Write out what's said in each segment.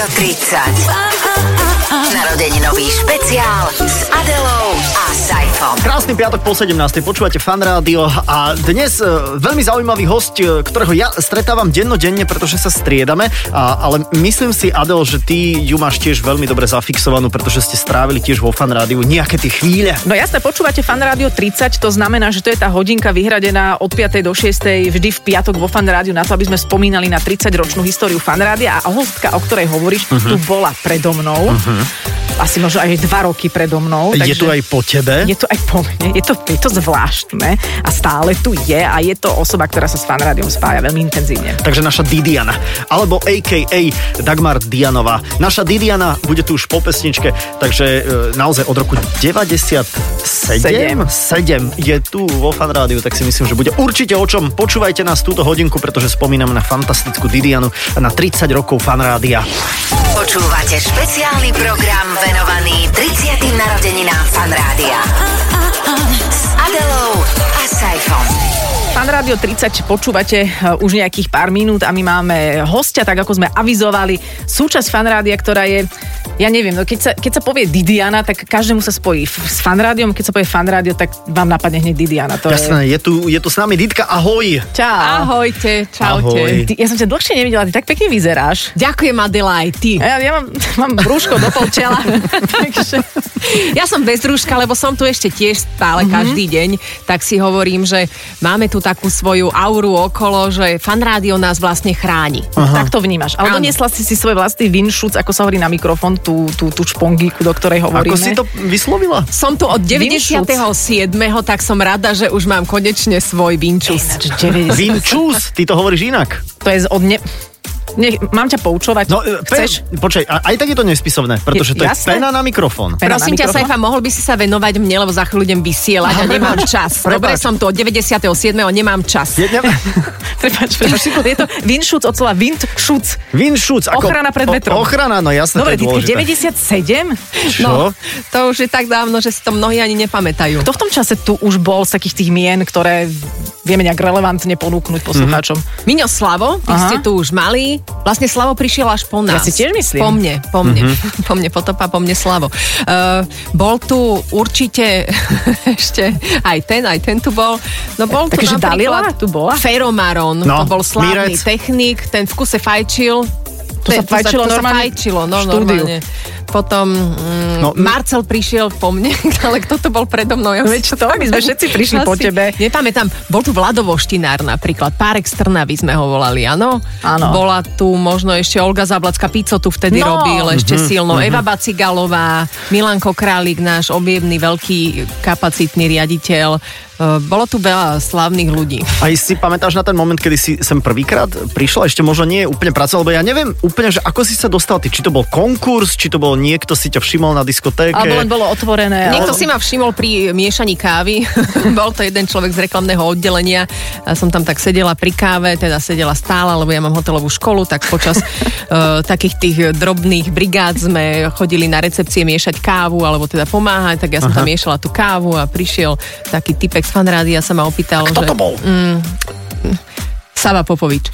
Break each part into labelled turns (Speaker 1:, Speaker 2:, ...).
Speaker 1: Fanrádio 30. Narodeninový špeciál s Adelou a Saifom.
Speaker 2: Krásny piatok po 17. Počúvate fan rádio a dnes e, veľmi zaujímavý host, e, ktorého ja stretávam dennodenne, pretože sa striedame, a, ale myslím si, Adel, že ty ju máš tiež veľmi dobre zafixovanú, pretože ste strávili tiež vo fan rádiu nejaké tie chvíle.
Speaker 3: No jasne, počúvate Fan Rádio 30, to znamená, že to je tá hodinka vyhradená od 5. do 6. vždy v piatok vo Fan Rádiu na to, aby sme spomínali na 30-ročnú históriu Fan Rádia a hostka, o ktorej hovoríš, uh-huh. tu bola predo mnou. Uh-huh asi možno aj dva roky predo mnou.
Speaker 2: Je tu aj po tebe?
Speaker 3: Je to aj po mne, je to, je to zvláštne a stále tu je a je to osoba, ktorá sa s fan rádiom spája veľmi intenzívne.
Speaker 2: Takže naša Didiana, alebo a.k.a. Dagmar Dianová. Naša Didiana bude tu už po pesničke, takže e, naozaj od roku 97 7, 7 je tu vo fan rádiu, tak si myslím, že bude určite o čom. Počúvajte nás túto hodinku, pretože spomínam na fantastickú Didianu a na 30 rokov fan rádia.
Speaker 1: Počúvate špeciálny program venovaný 30. narodeninám Fan Rádia. S Adelou a Saifom.
Speaker 3: Fan Rádio 30 počúvate uh, už nejakých pár minút a my máme hostia, tak ako sme avizovali, súčasť Fan Rádia, ktorá je ja neviem, no keď sa, keď sa povie Didiana, tak každému sa spojí s fanrádiom, keď sa povie fanrádio, tak vám napadne hneď Didiana. To
Speaker 2: Jasné, je... je, tu, je tu s nami Didka, ahoj.
Speaker 3: Čau.
Speaker 4: Ahojte, čaute. Ahoj.
Speaker 3: Ty, ja som ťa dlhšie nevidela, ty tak pekne vyzeráš.
Speaker 4: Ďakujem Adela, aj ty.
Speaker 3: Ja, ja mám, mám brúško do pol čela, takže...
Speaker 4: Ja som bez rúška, lebo som tu ešte tiež stále mm-hmm. každý deň, tak si hovorím, že máme tu takú svoju auru okolo, že fanrádio nás vlastne chráni.
Speaker 3: Aha. Tak to vnímaš. Ale doniesla si si svoj vlastný vinšuc, ako sa hovorí na mikrofón, tú, tú, tú špongíku, do ktorej hovoríme.
Speaker 2: Ako si to vyslovila?
Speaker 4: Som tu od 97. tak som rada, že už mám konečne svoj vinčus.
Speaker 2: Vinčus? Ty to hovoríš inak?
Speaker 3: To je od ne... Nech, mám ťa poučovať?
Speaker 2: No, e, Chceš? Pe, počkaj, aj tak je to nespisovné, pretože to Jasné? je pena na mikrofón.
Speaker 4: Pena Prosím na ťa, Saifa, mohol by si sa venovať mne, lebo za chvíľu idem vysielať a nemám čas. Dobre, som tu od 97. nemám čas. Je, ne...
Speaker 3: prepač, prepač, je to Vinšuc od slova Windschutz.
Speaker 2: Windschutz.
Speaker 3: Ako, ochrana pred vetrom.
Speaker 2: O, ochrana, no jasné,
Speaker 3: Dobre,
Speaker 2: to je
Speaker 3: 97?
Speaker 2: Čo? No,
Speaker 4: to už je tak dávno, že si to mnohí ani nepamätajú.
Speaker 3: Kto v tom čase tu už bol z takých tých mien, ktoré vieme nejak relevantne ponúknuť poslucháčom? Mm-hmm.
Speaker 4: Miňo Slavo, vy ste tu už mali. Vlastne Slavo prišiel až po nás.
Speaker 3: Ja si tiež myslím.
Speaker 4: Po mne, po mne. Mm-hmm. po mne potopa, po mne Slavo. Uh, bol tu určite ešte aj ten, aj ten tu bol. No bol tu
Speaker 3: Takže Dalila tu bola?
Speaker 4: Feromaron, no, to bol slávny Mirec. technik, ten v kuse fajčil.
Speaker 3: To ten, sa fajčilo
Speaker 4: to
Speaker 3: normálne?
Speaker 4: Sa fajčilo, no normálne. Potom mm, no, Marcel prišiel po mne, ale kto to bol predo mnou? Ja
Speaker 3: Veď to, my sme všetci prišli po tebe.
Speaker 4: Nepamätám, bol tu Vladovo Štinár napríklad, Párek Strnavy sme ho volali, áno?
Speaker 3: Áno.
Speaker 4: Bola tu možno ešte Olga Zablacka, Pico tu vtedy no. robil ešte mm-hmm, silno, mm-hmm. Eva Bacigalová, Milanko Králik, náš objemný veľký kapacitný riaditeľ, Eh, bolo tu veľa slávnych ľudí.
Speaker 2: A si pamätáš na ten moment, kedy si sem prvýkrát prišla, ešte možno nie úplne pracoval, lebo ja neviem úplne, že ako si sa dostal, ty, či to bol konkurs, či to bol niekto si ťa všimol na diskotéke.
Speaker 3: Alebo len bolo otvorené.
Speaker 4: Niekto ale... si ma všimol pri miešaní kávy. bol to jeden človek z reklamného oddelenia. Som tam tak sedela pri káve, teda sedela stála, lebo ja mám hotelovú školu, tak počas uh, takých tých drobných brigád sme chodili na recepcie miešať kávu, alebo teda pomáhať, tak ja som Aha. tam miešala tú kávu a prišiel taký typek z fanrádia sa ma opýtal,
Speaker 2: Kto
Speaker 4: že...
Speaker 2: to bol? Mm,
Speaker 4: Sava Popovič.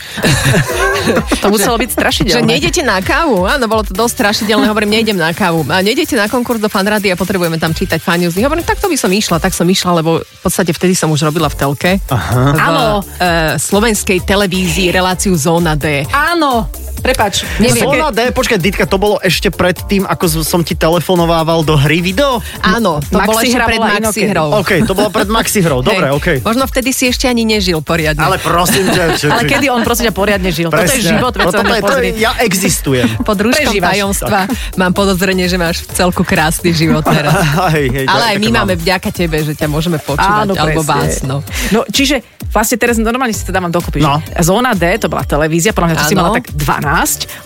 Speaker 3: to muselo byť strašidelné.
Speaker 4: Že nejdete na kávu? Áno, bolo to dosť strašidelné. Hovorím, nejdem na kávu. A nejdete na konkurs do fanrady a potrebujeme tam čítať fanúzy. Hovorím, tak to by som išla, tak som išla, lebo v podstate vtedy som už robila v telke.
Speaker 2: Aha.
Speaker 4: V,
Speaker 3: Áno.
Speaker 4: Uh, slovenskej televízii reláciu Zóna D.
Speaker 3: Áno. Prepač,
Speaker 2: neviem. Zóna D, počkaj, Ditka, to bolo ešte pred tým, ako som ti telefonovával do hry video?
Speaker 4: Áno, to Maxi bolo ešte pred Maxi hrou.
Speaker 2: OK, to bolo pred Maxi hrou, dobre, OK.
Speaker 4: Možno vtedy si ešte ani nežil poriadne.
Speaker 2: Ale prosím ťa.
Speaker 3: Čo, Ale kedy on prosím ťa poriadne žil? Presne. Toto je život, veď
Speaker 2: no, je, to, ja existujem.
Speaker 4: Pod rúškom tajomstva mám podozrenie, že máš celku krásny život teraz. hej, hej, Ale aj my máme vďaka tebe, že ťa môžeme počúvať, Áno, alebo vás. No.
Speaker 3: no, čiže vlastne teraz normálne si to dávam dokopy. No. Zóna D, to bola televízia, podľa mňa to si mala tak 12,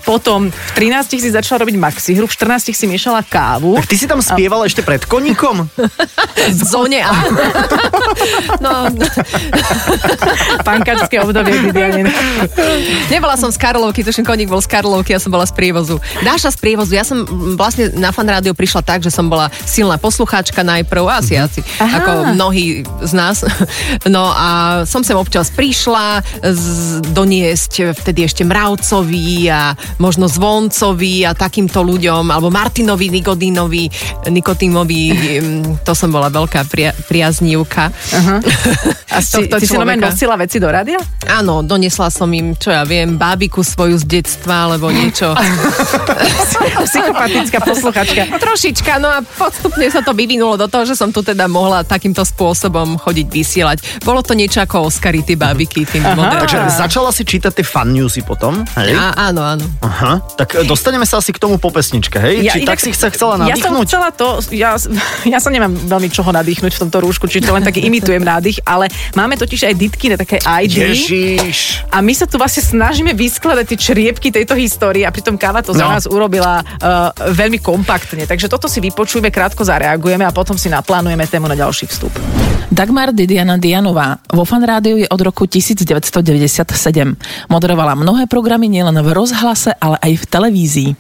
Speaker 3: potom v 13 si začala robiť maxi hru, v 14 si miešala kávu.
Speaker 2: Tak ty si tam spievala a... ešte pred koníkom?
Speaker 4: v zóne A.
Speaker 3: no. Pankačské obdobie Didianin.
Speaker 4: Nebola som z Karlovky, tuším, koník bol z Karlovky, ja som bola z prievozu. Dáša z prievozu, ja som vlastne na fan rádio prišla tak, že som bola silná poslucháčka najprv, asi, mm-hmm. asi, Aha. ako mnohí z nás. No a som sem občas prišla z, doniesť vtedy ešte Mravcovi, Ďurčovi a možno Zvoncovi a takýmto ľuďom, alebo Martinovi Nikodínovi, Nikotímovi, mm, to som bola veľká pria, priaznívka.
Speaker 3: Uh-huh. A si, ty si nosila veci do rádia?
Speaker 4: Áno, donesla som im, čo ja viem, bábiku svoju z detstva, alebo niečo.
Speaker 3: Psychopatická posluchačka.
Speaker 4: Trošička, no a postupne sa to vyvinulo do toho, že som tu teda mohla takýmto spôsobom chodiť vysielať. Bolo to niečo ako Oscary, tie bábiky, tým
Speaker 2: Takže začala si čítať tie fan newsy potom, hej?
Speaker 4: Á, áno, áno.
Speaker 2: Aha, tak dostaneme sa asi k tomu po pesničke, hej? Ja, Či tak si sa chcela nadýchnuť?
Speaker 3: Ja som chcela to, ja, ja sa nemám veľmi čoho nadýchnuť v tomto rúšku, či to len tak imitujem nádych, ale máme totiž aj ditky na také ID.
Speaker 2: Ježiš.
Speaker 3: A my sa tu vlastne snažíme vyskladať tie čriepky tejto histórie a pritom Káva to no. za nás urobila uh, veľmi kompaktne. Takže toto si vypočujeme, krátko zareagujeme a potom si naplánujeme tému na ďalší vstup.
Speaker 5: Dagmar Didiana Dianová vo Fan Rádiu je od roku 1997. Moderovala mnohé programy nielen v rozhlase, ale aj v televízii.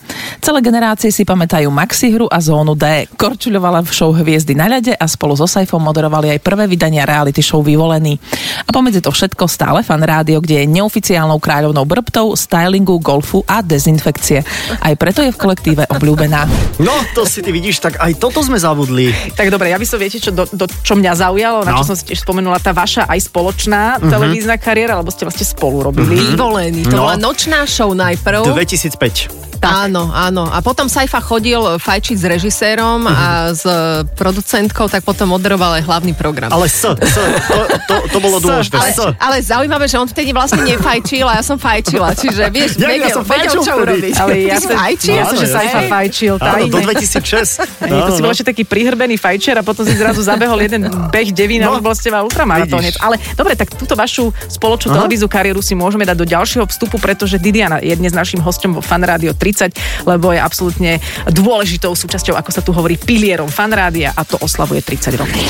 Speaker 5: Celé generácie si pamätajú Maxi hru a Zónu D. Korčuľovala v show Hviezdy na ľade a spolu so Saifom moderovali aj prvé vydania reality show Vyvolený. A pomedzi to všetko stále Fan Rádio, kde je neoficiálnou kráľovnou brbtov, stylingu, golfu a dezinfekcie. Aj preto je v kolektíve obľúbená.
Speaker 2: No, to si ty vidíš, tak aj toto sme zabudli.
Speaker 3: Tak dobre, ja by som viete, čo, do, do, čo mňa zaujalo, na čo no. som si tiež spomenula, tá vaša aj spoločná uh-huh. televízna kariéra, lebo ste vlastne spolu robili.
Speaker 4: Uh-huh. Vyvolený, to no. bola nočná show najprv.
Speaker 2: 2005.
Speaker 4: Tak. Áno, áno. A potom Saifa chodil fajčiť s režisérom uh-huh. a s producentkou, tak potom moderoval aj hlavný program.
Speaker 2: Ale S, S to, to, to bolo dôležité.
Speaker 4: Ale, ale zaujímavé, že on vtedy vlastne nefajčil a ja som fajčila. Čiže vieš, ja, vedel, ja som vedel, čo urobiť.
Speaker 3: Ale ja som fajčil. Ja som, že Saifa fajčil.
Speaker 2: Áno, do 2006.
Speaker 3: No, to si bol ešte taký prihrbený fajčer a potom si zrazu zabehol jeden beh devín no, bol ste ultramaratónec. Ale dobre, tak túto vašu spoločnú televízu kariéru si môžeme dať do ďalšieho vstupu, pretože Didiana je dnes našim hostom vo Fan Radio 3 30, lebo je absolútne dôležitou súčasťou, ako sa tu hovorí, pilierom fanrádia a to oslavuje 30 rokov.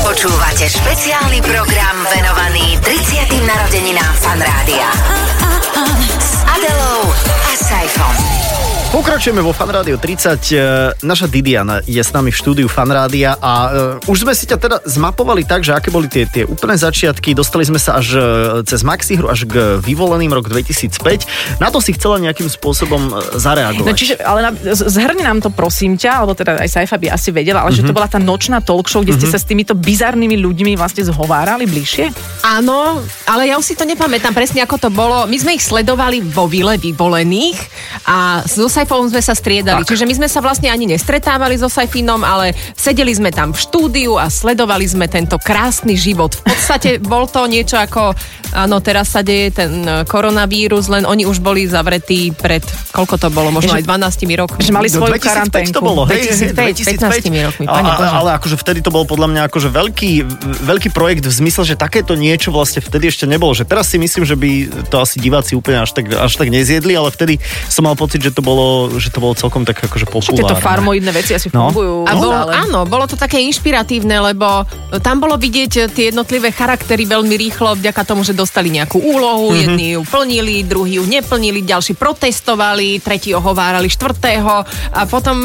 Speaker 1: Počúvate špeciálny program venovaný 30. narodeninám fanrádia. S Adelou a Saifom.
Speaker 2: Pokračujeme vo Fanrádio 30. E, naša Didiana je s nami v štúdiu Fanrádia a uh, už sme si ťa teda zmapovali tak, že aké boli tie, tie úplné začiatky. Dostali sme sa až e, cez Maxihru až k vyvoleným rok 2005. Na to si chcela nejakým spôsobom zareagovať.
Speaker 3: No, čiže, ale na, zhrni nám to prosím ťa, alebo teda aj Saifa by asi vedela, ale uh-huh. že to mhm. bola tá nočná talk show, kde uh-huh. ste mhm. sa s týmito bizarnými ľuďmi vlastne zhovárali bližšie?
Speaker 4: Áno, ale ja už si to nepamätám presne, ako to bolo. My sme ich sledovali vo vile vyvolených a so Saifom sme sa striedali. Tak. Čiže my sme sa vlastne ani nestretávali so Saifinom, ale sedeli sme tam v štúdiu a sledovali sme tento krásny život. V podstate bol to niečo ako, áno, teraz sa deje ten e, koronavírus, len oni už boli zavretí pred, koľko to bolo, možno aj 12 rokmi.
Speaker 3: Že mali svoju karanténku.
Speaker 2: to bolo, hej,
Speaker 4: 2005, 2005 rokmi.
Speaker 2: A, a, ale akože vtedy to bol podľa mňa akože veľký, veľký projekt v zmysle, že takéto niečo vlastne vtedy ešte nebolo. Že teraz si myslím, že by to asi diváci úplne až tak, až tak nezjedli, ale vtedy som mal pocit, že to bolo že to bolo celkom tak akože populárne.
Speaker 3: Tieto farmoidné veci asi no. fungujú.
Speaker 4: A bolo, áno, bolo to také inšpiratívne, lebo tam bolo vidieť tie jednotlivé charaktery veľmi rýchlo vďaka tomu, že dostali nejakú úlohu, mm-hmm. jedni ju plnili, druhí ju neplnili, ďalší protestovali, tretí ohovárali štvrtého a potom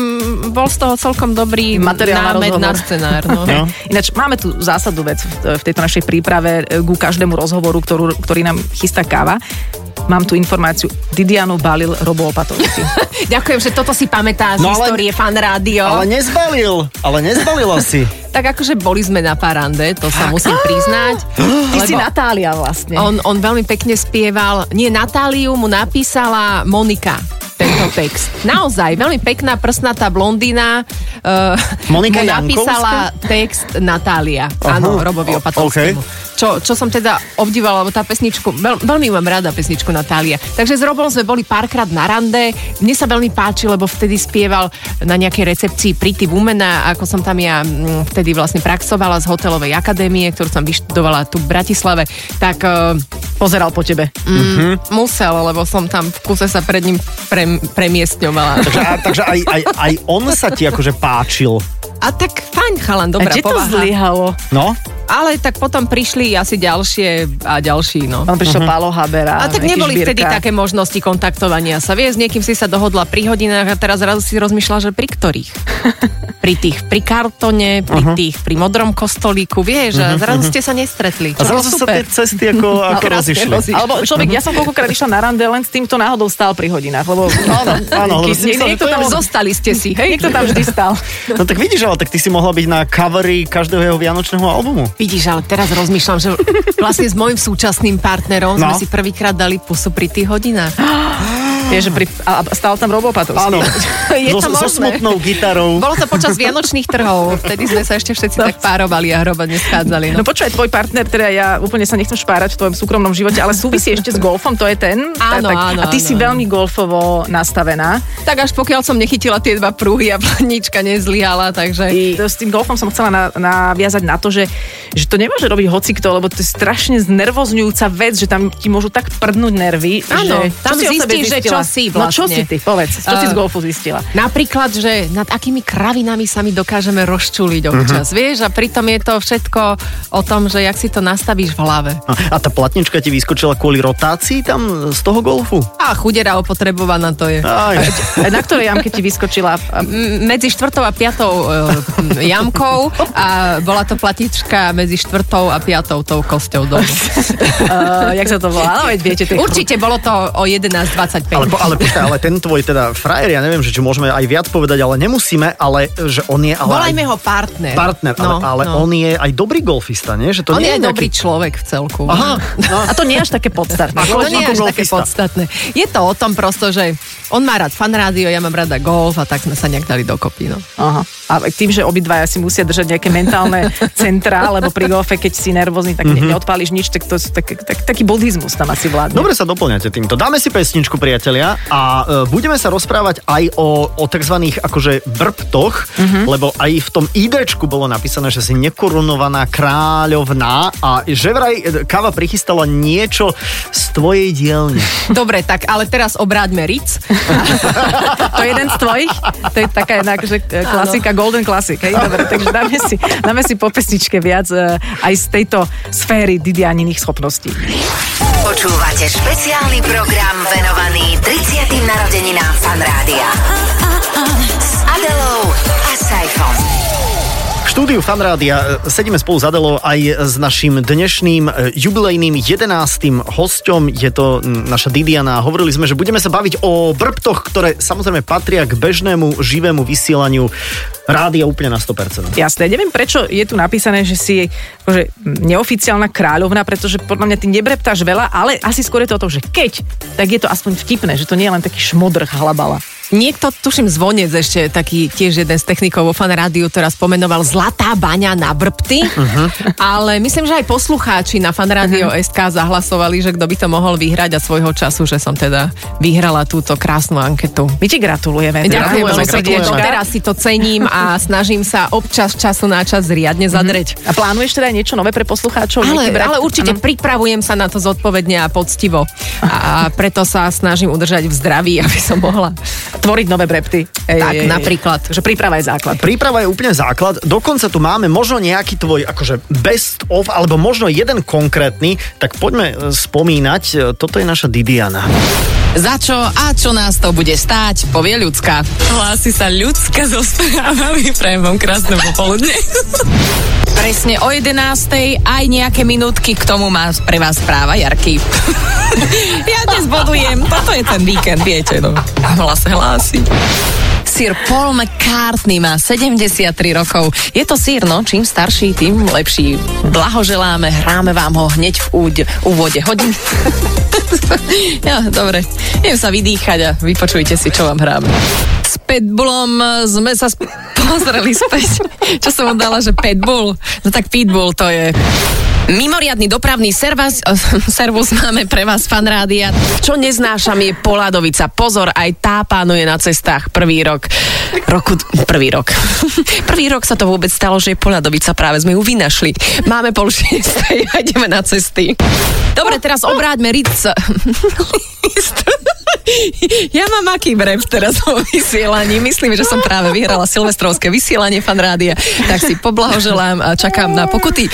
Speaker 4: bol z toho celkom dobrý Materiál námed na, na scenár. No. no.
Speaker 3: Ináč máme tu zásadu vec v tejto našej príprave ku každému rozhovoru, ktorú, ktorý nám chystá káva Mám tu informáciu, Didianu balil Robo Opatovský.
Speaker 4: Ďakujem, že toto si pamätá z no, histórie fan rádio.
Speaker 2: Ale nezbalil, ale nezbalil si.
Speaker 4: tak akože boli sme na parande, to sa musím priznať.
Speaker 3: Ty si Natália vlastne.
Speaker 4: On, on veľmi pekne spieval, nie Natáliu mu napísala Monika tento text. Naozaj, veľmi pekná prsnatá blondína uh,
Speaker 2: Monika
Speaker 4: mu napísala
Speaker 2: Jankovská?
Speaker 4: text Natália. Áno, Robovi Opatovskému. Okay. Čo, čo som teda obdivala, lebo tá pesničku, veľ, veľmi mám rada pesničku Natália. Takže s Robom sme boli párkrát na rande. Mne sa veľmi páči, lebo vtedy spieval na nejakej recepcii Pretty Woman a ako som tam ja mm, vtedy vlastne praxovala z hotelovej akadémie, ktorú som vyštudovala tu v Bratislave, tak uh,
Speaker 3: pozeral po tebe.
Speaker 4: Mm, mm-hmm. Musel, lebo som tam v kuse sa pred ním pre, premiestňovala.
Speaker 2: takže takže aj, aj, aj on sa ti akože páčil.
Speaker 4: A tak fajn chalan, dobrá
Speaker 3: a
Speaker 4: povaha.
Speaker 3: to zlyhalo?
Speaker 2: No?
Speaker 4: Ale tak potom prišli asi ďalšie a ďalší, no.
Speaker 3: On prišiel uh-huh. Palo Habera.
Speaker 4: A tak neboli
Speaker 3: Žbírka.
Speaker 4: vtedy také možnosti kontaktovania sa. Vie, s niekým si sa dohodla pri hodinách a teraz zrazu si rozmýšľa, že pri ktorých? pri tých, pri kartone, pri uh-huh. tých, pri modrom kostolíku, vieš, uh-huh. a zrazu ste sa nestretli.
Speaker 2: A
Speaker 4: Čo
Speaker 2: zrazu sa tie cesty ako, ako rozišli.
Speaker 4: rozišli.
Speaker 3: Alebo človek, ja som koľkokrát išla na rande len s týmto náhodou stál pri hodinách, lebo áno,
Speaker 2: áno, lebo
Speaker 3: niekto tam.
Speaker 4: Zostali ste si, hej?
Speaker 3: Niekto tam vždy stál.
Speaker 2: No tak vidíš, ale tak ty si mohla byť na covery každého jeho vianočného albumu.
Speaker 4: Vidíš, ale teraz rozmýšľam, že vlastne s môjim súčasným partnerom
Speaker 2: No.
Speaker 4: sme si prvýkrát dali pusu pri tých hodinách.
Speaker 3: Je, že pri, a, a stál tam Robo Patovský.
Speaker 2: Áno,
Speaker 4: Je
Speaker 2: so,
Speaker 4: to
Speaker 2: so smutnou gitarou.
Speaker 4: Bolo to počas vianočných trhov, vtedy sme sa ešte všetci tak párovali a hrobať neschádzali.
Speaker 3: No
Speaker 4: No.
Speaker 3: počúvaj, tvoj partner, teda ja úplne sa nechcem špárať v tvojom súkromnom živote, ale súvisí ešte s golfom, to je ten.
Speaker 4: Áno,
Speaker 3: tak,
Speaker 4: áno,
Speaker 3: A ty
Speaker 4: áno,
Speaker 3: si veľmi golfovo nastavená.
Speaker 4: Tak až pokiaľ som nechytila tie dva prúhy a planička nezlyhala, takže...
Speaker 3: I s tým golfom som chcela na, naviazať na to, že, že to nemôže robiť hocikto, lebo to je strašne znervozňujúca vec, že tam ti môžu tak prdnúť nervy.
Speaker 4: Áno,
Speaker 3: že,
Speaker 4: tam
Speaker 3: si
Speaker 4: zistíš, že čo si
Speaker 3: No čo
Speaker 4: vlastne.
Speaker 3: si ty, povedz, čo si
Speaker 4: Uh,
Speaker 3: z golfu zistila?
Speaker 4: Napríklad, že nad akými kravinami sa my dokážeme rozčuliť občas, vieš? A pritom je to všetko o tom, že jak si to nastavíš v hlave.
Speaker 2: A tá platnička ti vyskočila kvôli rotácii tam z toho golfu?
Speaker 4: A chudera opotrebovaná to je.
Speaker 2: Aj.
Speaker 3: Na ktorej jamke ti vyskočila?
Speaker 4: Medzi štvrtou a piatou e, jamkou a bola to platička medzi štvrtou a piatou tou kosťou dolu.
Speaker 3: Uh, jak sa to volá? No, viete, tie
Speaker 4: Určite bolo to o 11.25.
Speaker 2: Ale, ale počkaj, ale ten tvoj teda frajer, ja neviem, že či môžeme aj viac povedať, ale nemusíme, ale že on je ale
Speaker 4: Volajme
Speaker 2: aj
Speaker 4: ho partner.
Speaker 2: partner, ale, ale on je aj dobrý golfista, nie? Že to
Speaker 4: on
Speaker 2: nie
Speaker 4: je aj
Speaker 2: nejaký...
Speaker 4: dobrý človek v celku.
Speaker 2: Aha, no.
Speaker 3: A to nie je až také podstatné.
Speaker 2: Ako-
Speaker 4: To nie je až
Speaker 2: ako
Speaker 4: také
Speaker 2: golfista.
Speaker 4: podstatné. Je to o tom prosto, že on má rád fan rádio, ja mám rada golf a tak sme sa nejak dali dokopy. No.
Speaker 3: Aha. A tým, že obidvaja si musia držať nejaké mentálne centra, lebo pri golfe, keď si nervózny, tak mm-hmm. neodpálíš nič, tak to je tak, tak, taký buddhizmus tam asi vládne.
Speaker 2: Dobre sa doplňate týmto. Dáme si pesničku, priatelia, a e, budeme sa rozprávať aj o, o tzv. akože brbtoch, mm-hmm. lebo aj v tom IDčku bolo napísané, že si nekorunovaná kráľovná a že vraj e, Kava prichystala niečo z tvojej dielne.
Speaker 4: Dobre, tak ale teraz obráťme Ritz.
Speaker 3: To je jeden z tvojich? To je taká jedna akože, e, klasika, golden classic. Hej? Dobre, takže dáme si, dáme si po pesničke viac e, aj z tejto sféry Didianiných schopností.
Speaker 1: Počúvate špeciálny program venovaný 30. narodeninám Fan Rádia. S Adelou a Saifom.
Speaker 2: Štúdiu Fanrádia e, sedíme spolu s Adelou aj s našim dnešným e, jubilejným 11. hosťom. Je to naša Didiana. Hovorili sme, že budeme sa baviť o brbtoch, ktoré samozrejme patria k bežnému živému vysielaniu rádia úplne na 100%.
Speaker 3: Jasné, neviem prečo je tu napísané, že si akože, neoficiálna kráľovna, pretože podľa mňa ty nebreptáš veľa, ale asi skôr je to o tom, že keď, tak je to aspoň vtipné, že to nie je len taký šmodrch halabala.
Speaker 4: Niekto, tuším, zvonec ešte taký tiež jeden z technikov vo fan rádiu teraz pomenoval Zlatá baňa na brbty, uh-huh. ale myslím, že aj poslucháči na fan rádio uh-huh. SK zahlasovali, že kto by to mohol vyhrať a svojho času, že som teda vyhrala túto krásnu anketu.
Speaker 3: My ti gratulujeme.
Speaker 4: Ďakujem veľmi pekne.
Speaker 3: srdiečka.
Speaker 4: Teraz si to cením a snažím sa občas času na čas riadne zadreť.
Speaker 3: A plánuješ teda niečo nové pre poslucháčov?
Speaker 4: Ale, ale určite
Speaker 3: Áno.
Speaker 4: pripravujem sa na to zodpovedne a poctivo. A preto sa snažím udržať v zdraví, aby som mohla.
Speaker 3: Tvoriť nové brepty. Ej,
Speaker 4: Tak, napríklad.
Speaker 3: Takže príprava je základ.
Speaker 2: Príprava je úplne základ. Dokonca tu máme možno nejaký tvoj akože best of, alebo možno jeden konkrétny, tak poďme e, spomínať. E, Toto je naša Didiana.
Speaker 6: Za čo a čo nás to bude stáť, povie ľudská. Hlási sa ľudská so správami, prajem vám krásne popoludne. Presne o 11. aj nejaké minútky k tomu má pre vás správa Jarky. ja dnes bodujem, toto je ten víkend, viete, no. A hlas hlási. Sir Paul McCartney má 73 rokov. Je to sír, no, čím starší, tým lepší. Blahoželáme, hráme vám ho hneď v úde, úvode hodín. ja, dobre, idem sa vydýchať a vypočujte si, čo vám hráme. S Pitbullom sme sa sp- pozreli späť. Čo som mu dala, že Pitbull? No tak Pitbull to je Mimoriadný dopravný servas, servus máme pre vás, fan rádia. Čo neznášam je Poládovica. Pozor, aj tá pánuje na cestách prvý rok. Roku, prvý rok. prvý rok sa to vôbec stalo, že je Poládovica, práve sme ju vynašli. Máme pol a ideme na cesty. Dobre, teraz obráťme Ritz.
Speaker 4: Ja mám aký brep teraz vo vysielaní. Myslím, že som práve vyhrala silvestrovské vysielanie fan rádia. Tak si poblahoželám a čakám na pokuty.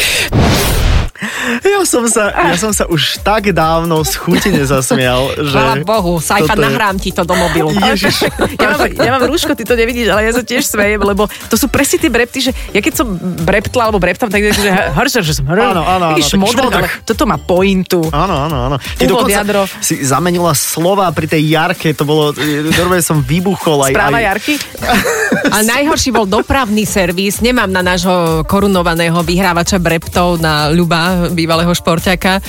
Speaker 2: Ja som sa, ja som sa už tak dávno z chuti nezasmial, že...
Speaker 4: Chvala Bohu, Saifa,
Speaker 2: toto je-
Speaker 4: nahrám ti to do mobilu.
Speaker 2: Ježiš.
Speaker 3: Ja mám, ja mám rúško, ty to nevidíš, ale ja sa tiež smejem, lebo to sú presne tie brepty, že ja keď som breptla alebo breptam, tak je že hršer, že som hršer.
Speaker 2: Áno, áno, áno, šmodrch.
Speaker 3: ale toto má pointu.
Speaker 2: Áno, áno, áno. Ty
Speaker 3: Úvod, jadro.
Speaker 2: si zamenila slova pri tej Jarke, to bolo, normálne som vybuchol aj...
Speaker 3: Správa
Speaker 2: aj,
Speaker 3: Jarky?
Speaker 4: A najhorší bol dopravný servis. Nemám na nášho korunovaného vyhrávača breptov na Ľuba, bývalého šporťaka.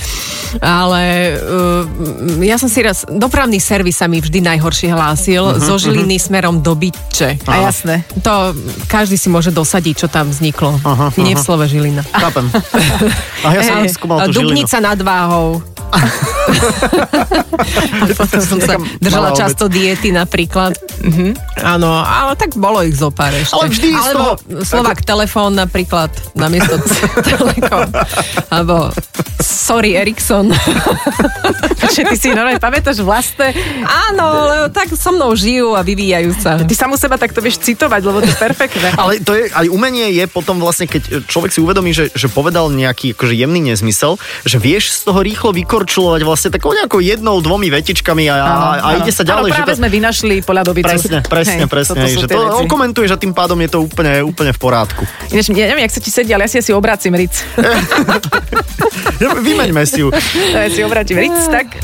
Speaker 4: Ale uh, ja som si raz... Dopravný servis sa mi vždy najhoršie hlásil. Zo Žiliny smerom do Bytče.
Speaker 3: A jasné.
Speaker 4: To každý si môže dosadiť, čo tam vzniklo.
Speaker 2: Aha,
Speaker 4: Nie v slove Žilina.
Speaker 2: Chápem. A ja som skúmal tú žilinu.
Speaker 4: Dubnica nad váhou. Potom som sa držala často diety napríklad. Áno, ale tak bolo ich zo pár ešte.
Speaker 2: Ale vždy z
Speaker 4: Alebo
Speaker 2: toho-
Speaker 4: Slovak telefón napríklad namiesto Telekom. Alebo Sorry Ericsson.
Speaker 3: Že ty si normálne pamätáš vlastné.
Speaker 4: Áno, lebo tak so mnou žijú a vyvíjajú sa.
Speaker 3: Ty samu seba takto vieš citovať, lebo to je perfektné.
Speaker 2: Ale to je, aj umenie je potom vlastne, keď človek si uvedomí, že, že povedal nejaký akože jemný nezmysel, že vieš z toho rýchlo vykorčulovať vlastne takou nejakou jednou, dvomi vetičkami a, a, a ide sa ďalej.
Speaker 3: Áno, práve
Speaker 2: že to,
Speaker 3: sme vynašli poľadovicu.
Speaker 2: Presne, presne,
Speaker 3: Hej,
Speaker 2: presne. Hej, že to
Speaker 3: veci.
Speaker 2: okomentuješ a tým pádom je to úplne, úplne v porádku.
Speaker 3: Ináč, ja neviem, jak sa ti sedí, ale ja si asi obrácim ric.
Speaker 2: Vymeňme si ju.
Speaker 3: Ja si obrátim ric, tak.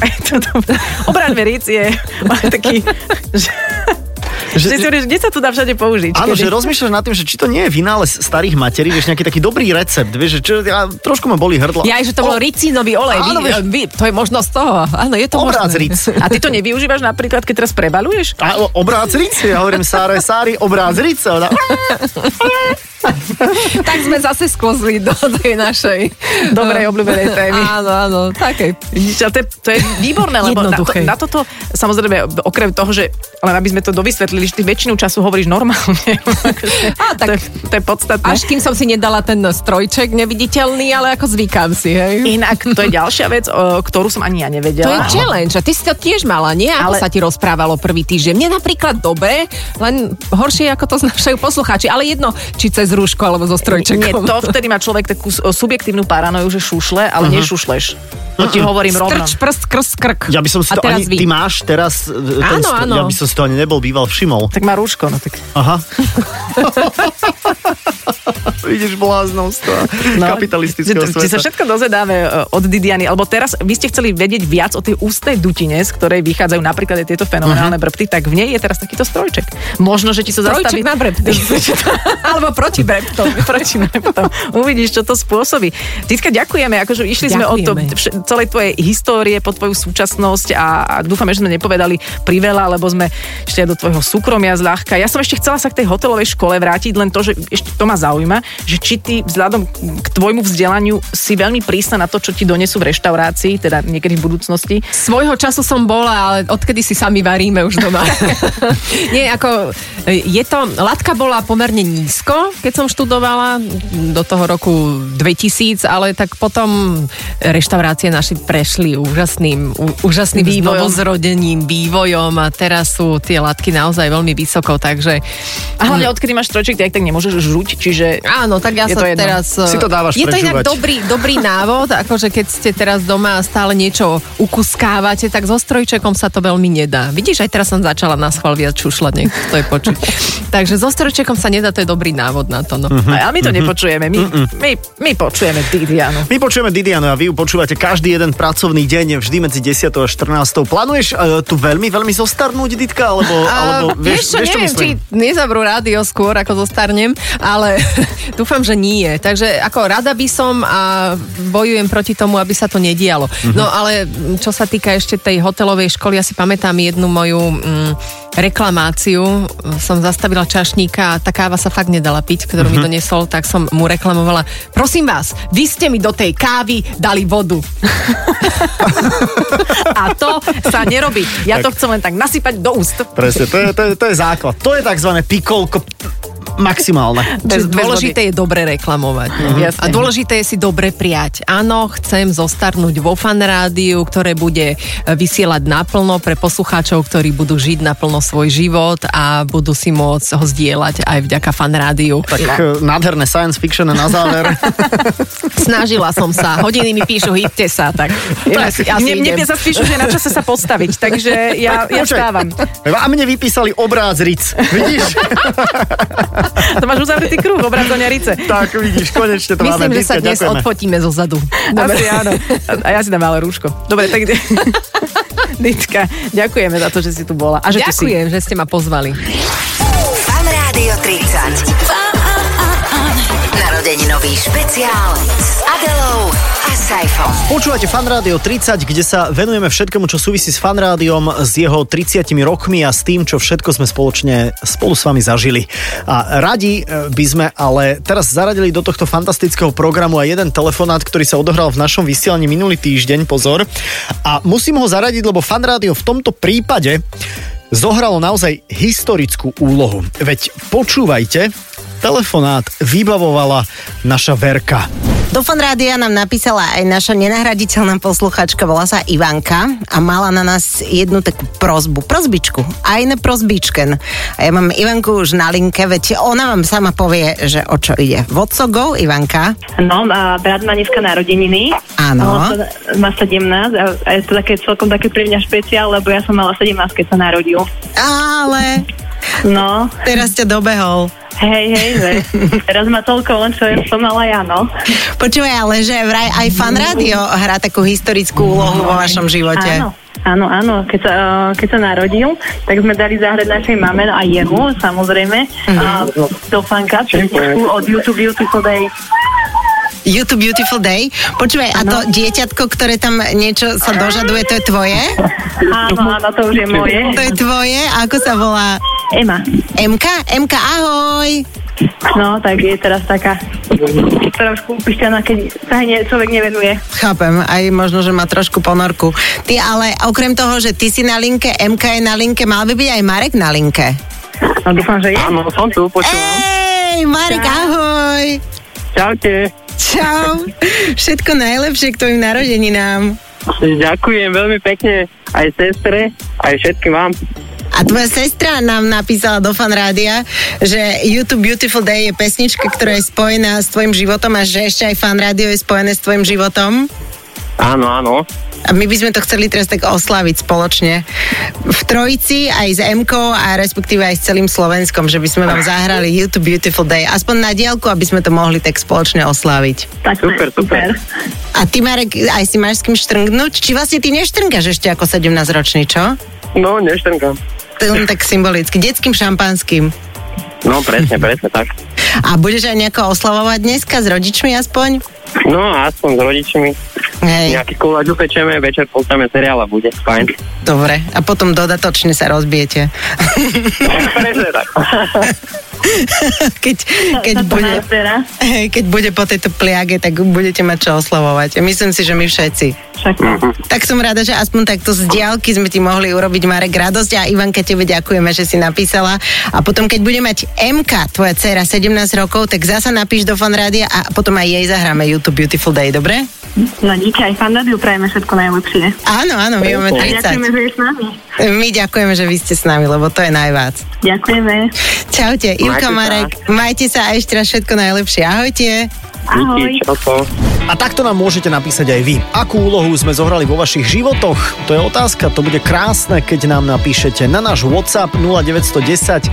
Speaker 3: Obráťme ric je taký... Že, že, si hovoríš, kde sa to dá všade použiť?
Speaker 2: Áno,
Speaker 3: Kedy?
Speaker 2: že rozmýšľaš nad tým, že či to nie je vynález starých materí, vieš, nejaký taký dobrý recept, vieš, že čo, ja, trošku ma boli hrdlo.
Speaker 4: Ja, že to bolo ricínový olej.
Speaker 2: Áno,
Speaker 4: vy,
Speaker 2: vieš.
Speaker 4: vy, to je možno z toho. Áno, je to
Speaker 2: Obrác
Speaker 4: možné.
Speaker 2: ric.
Speaker 3: A ty to nevyužívaš napríklad, keď teraz prebaluješ?
Speaker 2: A o- obrác ric, ja hovorím Sáre, Sári, obrác ric. Ona,
Speaker 4: Tak sme zase sklzli do tej našej
Speaker 3: Dobrej, obľúbenej témy.
Speaker 4: Áno, áno,
Speaker 3: ale to je, to je výborné, lebo na, to, na toto, samozrejme, okrem toho, že len aby sme to dovysvetlili, že ty väčšinu času hovoríš normálne.
Speaker 4: Á, tak-
Speaker 3: to, je, to je podstatné.
Speaker 4: Až kým som si nedala ten strojček neviditeľný, ale ako zvykám si, hej.
Speaker 3: Inak, to je ďalšia vec, o, ktorú som ani ja
Speaker 4: To
Speaker 3: nevedela.
Speaker 4: je challenge a ty si to tiež mala, nie? Ako
Speaker 3: Ale-
Speaker 4: sa ti rozprávalo prvý týždeň? Mne napríklad dobre, len horšie ako to znášajú poslucháči, ale jedno, či cez rúško alebo so strojčekom.
Speaker 3: Nie, to vtedy má človek takú subjektívnu paranoju, že šušle, ale uh-huh. nešušleš. To ti hovorím rovno.
Speaker 4: Strč, prst, krst, krk.
Speaker 2: ja by som si
Speaker 4: a
Speaker 2: to
Speaker 4: teraz
Speaker 2: ani,
Speaker 4: vy.
Speaker 2: ty máš teraz, e,
Speaker 4: Áno,
Speaker 2: sto-
Speaker 4: áno.
Speaker 2: ja by som si to ani nebol býval všimol.
Speaker 3: Tak má rúško, no tak.
Speaker 2: Aha. Vidíš bláznostvo no, kapitalistického
Speaker 3: Či sa
Speaker 2: sveta.
Speaker 3: všetko dozvedáme e, od Didiany, alebo teraz vy ste chceli vedieť viac o tej ústnej dutine, z ktorej vychádzajú napríklad aj tieto fenomenálne
Speaker 2: Mhm.
Speaker 3: brpty, tak v nej je teraz takýto strojček. Možno, že ti to
Speaker 4: Trojček
Speaker 3: zastaví...
Speaker 4: na brepty. Alebo proti breptom.
Speaker 3: Proti breptom. Uvidíš, čo to spôsobí. Titka, ďakujeme, akože išli sme od to,
Speaker 4: Ďakujeme.
Speaker 3: vš- celej tvojej histórie po tvoju súčasnosť a, a dúfame, že sme nepovedali priveľa, lebo sme ešte do tvojho súkromia zľahka. Ja som ešte chcela sa k tej hotelovej škole vrátiť, len to, že ešte to ma zaujíma, že či ty vzhľadom k tvojmu vzdelaniu si veľmi prísna na to, čo ti donesú v reštaurácii, teda niekedy v budúcnosti.
Speaker 4: Svojho času som bola, ale odkedy si sami varíme už doma. Nie, ako je to, latka bola pomerne nízko, keď som študovala do toho roku 2000, ale tak potom reštaurácie naši prešli úžasným, úžasným
Speaker 3: Vývojom.
Speaker 4: znovuzrodením, vývojom a teraz sú tie latky naozaj veľmi vysoko, takže
Speaker 3: A hlavne odkedy máš strojček, ty tak nemôžeš žuť, čiže
Speaker 4: Áno, tak ja
Speaker 3: Je
Speaker 4: sa
Speaker 3: to jedno.
Speaker 4: teraz...
Speaker 2: Si to dávaš
Speaker 4: Je to inak dobrý, dobrý návod, akože keď ste teraz doma a stále niečo ukuskávate, tak so strojčekom sa to veľmi nedá. Vidíš, aj teraz som začala na schvál viac čušľať, nech to je počuť. Takže so strojčekom sa nedá, to je dobrý návod na to. No.
Speaker 3: a my to nepočujeme. My, my, my počujeme Didianu.
Speaker 2: My počujeme Didianu a vy ju počúvate každý jeden pracovný deň, vždy medzi 10 a 14. Plánuješ uh, tu veľmi, veľmi zostarnúť, Ditka? Alebo, alebo
Speaker 4: A, vieš, čo,
Speaker 2: vieš, čo
Speaker 4: neviem, či
Speaker 2: myslím?
Speaker 4: nezavrú rádio skôr, ako zostarnem, ale dúfam, že nie. Takže ako rada by som a bojujem proti tomu, aby sa to nedialo.
Speaker 2: Mhm.
Speaker 4: No ale čo sa týka ešte tej hotelovej školy, ja si pamätám jednu moju mm, reklamáciu. Som zastavila čašníka a tá káva sa fakt nedala piť, ktorú
Speaker 2: Mhm.
Speaker 4: mi donesol, tak som mu reklamovala. Prosím vás, vy ste mi do tej kávy dali vodu.
Speaker 3: A to sa nerobí. Ja to chcem len tak nasypať do úst.
Speaker 2: Presne, to je, to, je, to je základ. To je tzv. pikolko maximálne.
Speaker 3: Bez- bez
Speaker 4: dôležité je dobre reklamovať. No.
Speaker 3: Jasne.
Speaker 4: A dôležité je si dobre prijať. Áno, chcem zostarnúť vo fan rádiu, ktoré bude e, vysielať naplno pre poslucháčov, ktorí budú žiť naplno svoj život a budú si môcť ho zdieľať aj vďaka fan rádiu.
Speaker 2: Tak e, nádherné science fiction na záver.
Speaker 4: Snažila som sa. Hodiny mi píšu, hýbte sa, tak ja asi, asi
Speaker 3: mne, sa spíšu, že na čase sa postaviť, takže ja, ja vstávam.
Speaker 2: A mne vypísali obráz Ric. Vidíš?
Speaker 3: To máš uzavretý kruh, rice.
Speaker 2: tak, vidíš, konečne to máme.
Speaker 4: Myslím, že sa dnes
Speaker 2: ďakujeme.
Speaker 4: odfotíme zo zadu.
Speaker 3: Asi áno. A ja si dám malé rúško. Dobre, tak... Ditka, ďakujeme za to, že si tu bola. A že tu si.
Speaker 4: Ďakujem, že ste ma pozvali.
Speaker 1: Fan Rádio 30. Narodeninový špeciál s Adelou a Saifom.
Speaker 2: Počúvate Fan Rádio 30, kde sa venujeme všetkému, čo súvisí s Fan Rádiom, s jeho 30 rokmi a s tým, čo všetko sme spoločne spolu s vami zažili. A radi e, by sme ale teraz zaradili do tohto fantastického programu aj jeden telefonát, ktorý sa odohral v našom vysielaní minulý týždeň, pozor. A musím ho zaradiť, lebo Fan Rádio v tomto prípade zohralo naozaj historickú úlohu. Veď počúvajte, telefonát vybavovala naša Verka.
Speaker 7: Do Fanrádia nám napísala aj naša nenahraditeľná posluchačka, volá sa Ivanka a mala na nás jednu takú prozbu, prozbičku, aj na prozbičken. A ja mám Ivanku už na linke, veď ona vám sama povie, že o čo ide. Vodco go, Ivanka?
Speaker 8: No, a brat má dneska narodeniny.
Speaker 7: Áno.
Speaker 8: Má 17 a, a je to také celkom také pre mňa špeciál, lebo ja som mala 17, keď sa narodil.
Speaker 7: Ale
Speaker 8: No,
Speaker 7: teraz ťa dobehol.
Speaker 8: Hej, hej, že teraz má toľko len, čo som mala ja, no.
Speaker 7: Počúvaj, ale že vraj aj fan rádio hrá takú historickú úlohu vo vašom živote.
Speaker 8: Áno. Áno, áno, keď sa, eh, keď sa narodil, tak sme dali zahrať našej mame a jemu, samozrejme, a do fanka, od YouTube Beautiful Day.
Speaker 7: YouTube Beautiful Day. Počúvaj, a to dieťatko, ktoré tam niečo sa dožaduje, to je tvoje?
Speaker 8: Áno, áno, to už je moje.
Speaker 7: To je tvoje? A ako sa volá?
Speaker 8: Ema.
Speaker 7: Emka? Emka, ahoj!
Speaker 8: No, tak je teraz taká trošku upišťaná, keď sa ne- človek nevenuje.
Speaker 7: Chápem, aj možno, že má trošku ponorku. Ty ale okrem toho, že ty si na linke, MK je na linke, mal by byť aj Marek na linke.
Speaker 8: No dúfam, že je.
Speaker 9: Áno, som tu, počúvam.
Speaker 7: Ej, Marek, ahoj!
Speaker 9: Čaute.
Speaker 7: Čau! Všetko najlepšie k tvojim narodeninám.
Speaker 9: Ďakujem veľmi pekne aj sestre, aj všetkým vám.
Speaker 7: A tvoja sestra nám napísala do fan rádia, že YouTube Beautiful Day je pesnička, ktorá je spojená s tvojim životom a že ešte aj fan rádio je spojené s tvojim životom.
Speaker 9: Áno, áno.
Speaker 7: A my by sme to chceli teraz tak oslaviť spoločne. V trojici aj s MK a respektíve aj s celým Slovenskom, že by sme vám zahrali YouTube Beautiful Day. Aspoň na diálku, aby sme to mohli tak spoločne oslaviť.
Speaker 8: Tak
Speaker 9: Super, super.
Speaker 7: A ty, Marek, aj si máš s kým štrngnúť? Či vlastne ty neštrngaš ešte ako 17-ročný, čo?
Speaker 9: No, neštrnkám.
Speaker 7: To je len tak symbolicky. Detským šampanským.
Speaker 9: No, presne, presne tak.
Speaker 7: A budeš aj nejako oslavovať dneska s rodičmi aspoň?
Speaker 9: No, aspoň s rodičmi.
Speaker 7: Hej,
Speaker 9: Nejaký koláč upečeme, večer pozrieme seriál a bude fajn.
Speaker 7: dobre. A potom dodatočne sa rozbijete. keď, keď, bude, hej, keď bude po tejto pliage, tak budete mať čo oslavovať. A myslím si, že my všetci.
Speaker 8: Však
Speaker 7: Tak som rada, že aspoň takto z diálky sme ti mohli urobiť, Marek, radosť a Ivanka, tebe ďakujeme, že si napísala. A potom, keď bude mať MK, tvoja dcera, 17 rokov, tak zasa napíš do fan rádia a potom aj jej zahráme YouTube Beautiful Day, dobre?
Speaker 8: No díky, aj fan rádiu prajeme všetko najlepšie.
Speaker 7: Áno, áno, my máme
Speaker 8: A ďakujeme,
Speaker 7: 30.
Speaker 8: že je s nami.
Speaker 7: My ďakujeme, že vy ste s nami, lebo to je najvác.
Speaker 8: Ďakujeme.
Speaker 7: Čaute, Ivka,
Speaker 9: sa.
Speaker 7: Marek, majte sa a ešte raz všetko najlepšie. Ahojte.
Speaker 8: Ahoj.
Speaker 9: Díky, čauko.
Speaker 2: A takto nám môžete napísať aj vy. Akú úlohu sme zohrali vo vašich životoch? To je otázka, to bude krásne, keď nám napíšete na náš WhatsApp 0910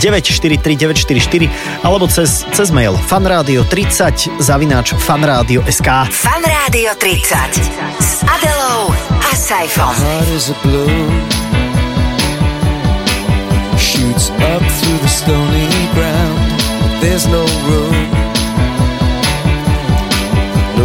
Speaker 2: 943 944 alebo cez, cez mail fanradio30 zavináč fanradio.sk
Speaker 1: Fan Rádio 30 s Adelou a Saifom.
Speaker 10: shoots up through the stony ground there's no room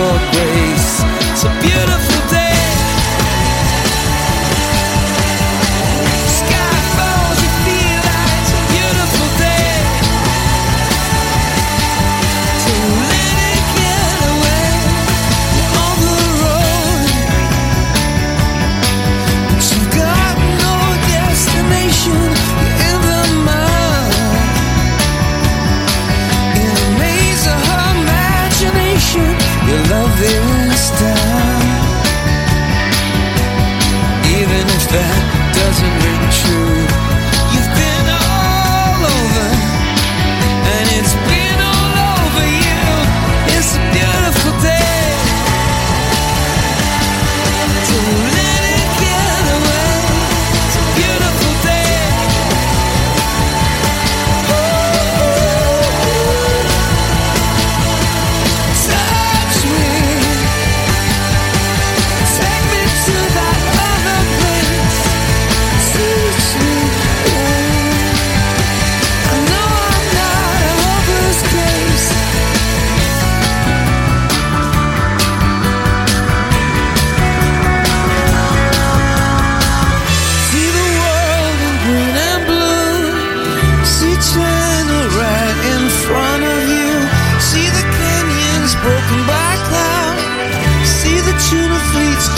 Speaker 10: for grace. A beautiful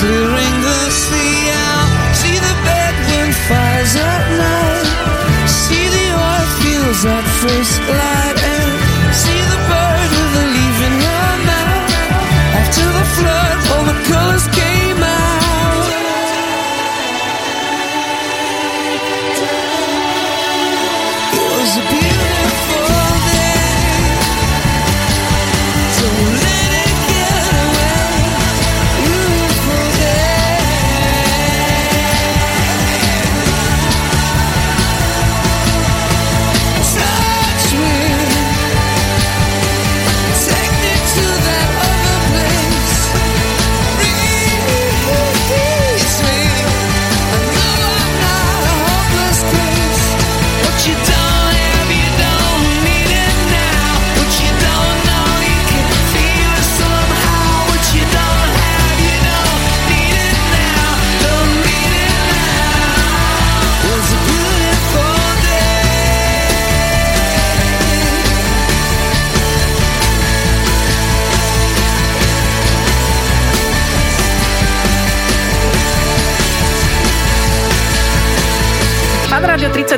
Speaker 10: clearing the sea out. See the bedroom fires at night. See the oil fields that first light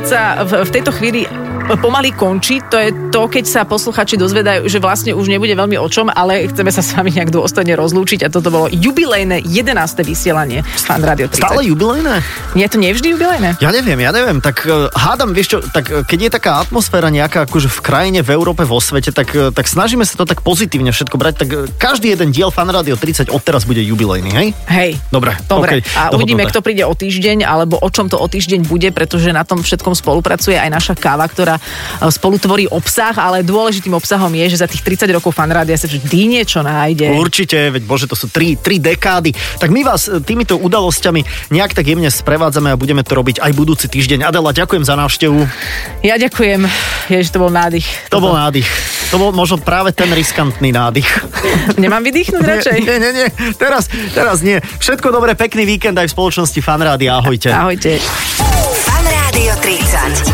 Speaker 3: sa v, v tejto chvíli pomaly končí. To je to, keď sa posluchači dozvedajú, že vlastne už nebude veľmi o čom, ale chceme sa s vami nejak dôstojne rozlúčiť a toto bolo jubilejné 11. vysielanie Fan Rádio 30.
Speaker 2: Stále jubilejné?
Speaker 3: Nie je to nevždy jubilejné?
Speaker 2: Ja neviem, ja neviem, tak uh, hádam, vieš čo, tak uh, keď je taká atmosféra nejaká akože v krajine, v Európe, vo svete, tak, uh, tak snažíme sa to tak pozitívne všetko brať, tak každý jeden diel Fan Radio 30 odteraz bude jubilejný, hej?
Speaker 3: Hej.
Speaker 2: Dobre,
Speaker 3: Dobre,
Speaker 2: okay,
Speaker 3: a uvidíme,
Speaker 2: dohodnuté.
Speaker 3: kto príde o týždeň, alebo o čom to o týždeň bude, pretože na tom všetkom spolupracuje aj naša káva, ktorá e, spolu tvorí obsah, ale dôležitým obsahom je, že za tých 30 rokov fanrádia sa vždy niečo nájde.
Speaker 2: Určite, veď bože, to sú tri, tri dekády. Tak my vás e, týmito udalosťami nejak tak jemne sprevádzame a budeme to robiť aj budúci týždeň. Adela, ďakujem za návštevu.
Speaker 3: Ja ďakujem, Ježiš, to bol nádych.
Speaker 2: To bol nádych. To bol možno práve ten riskantný nádych.
Speaker 3: Nemám vydýchnuť radšej?
Speaker 2: Nie, nie, nie, teraz, teraz nie. Všetko dobré, pekný víkend aj v spoločnosti Fanrádia. Ahojte.
Speaker 3: Ahojte.
Speaker 1: Fan Rádio 30.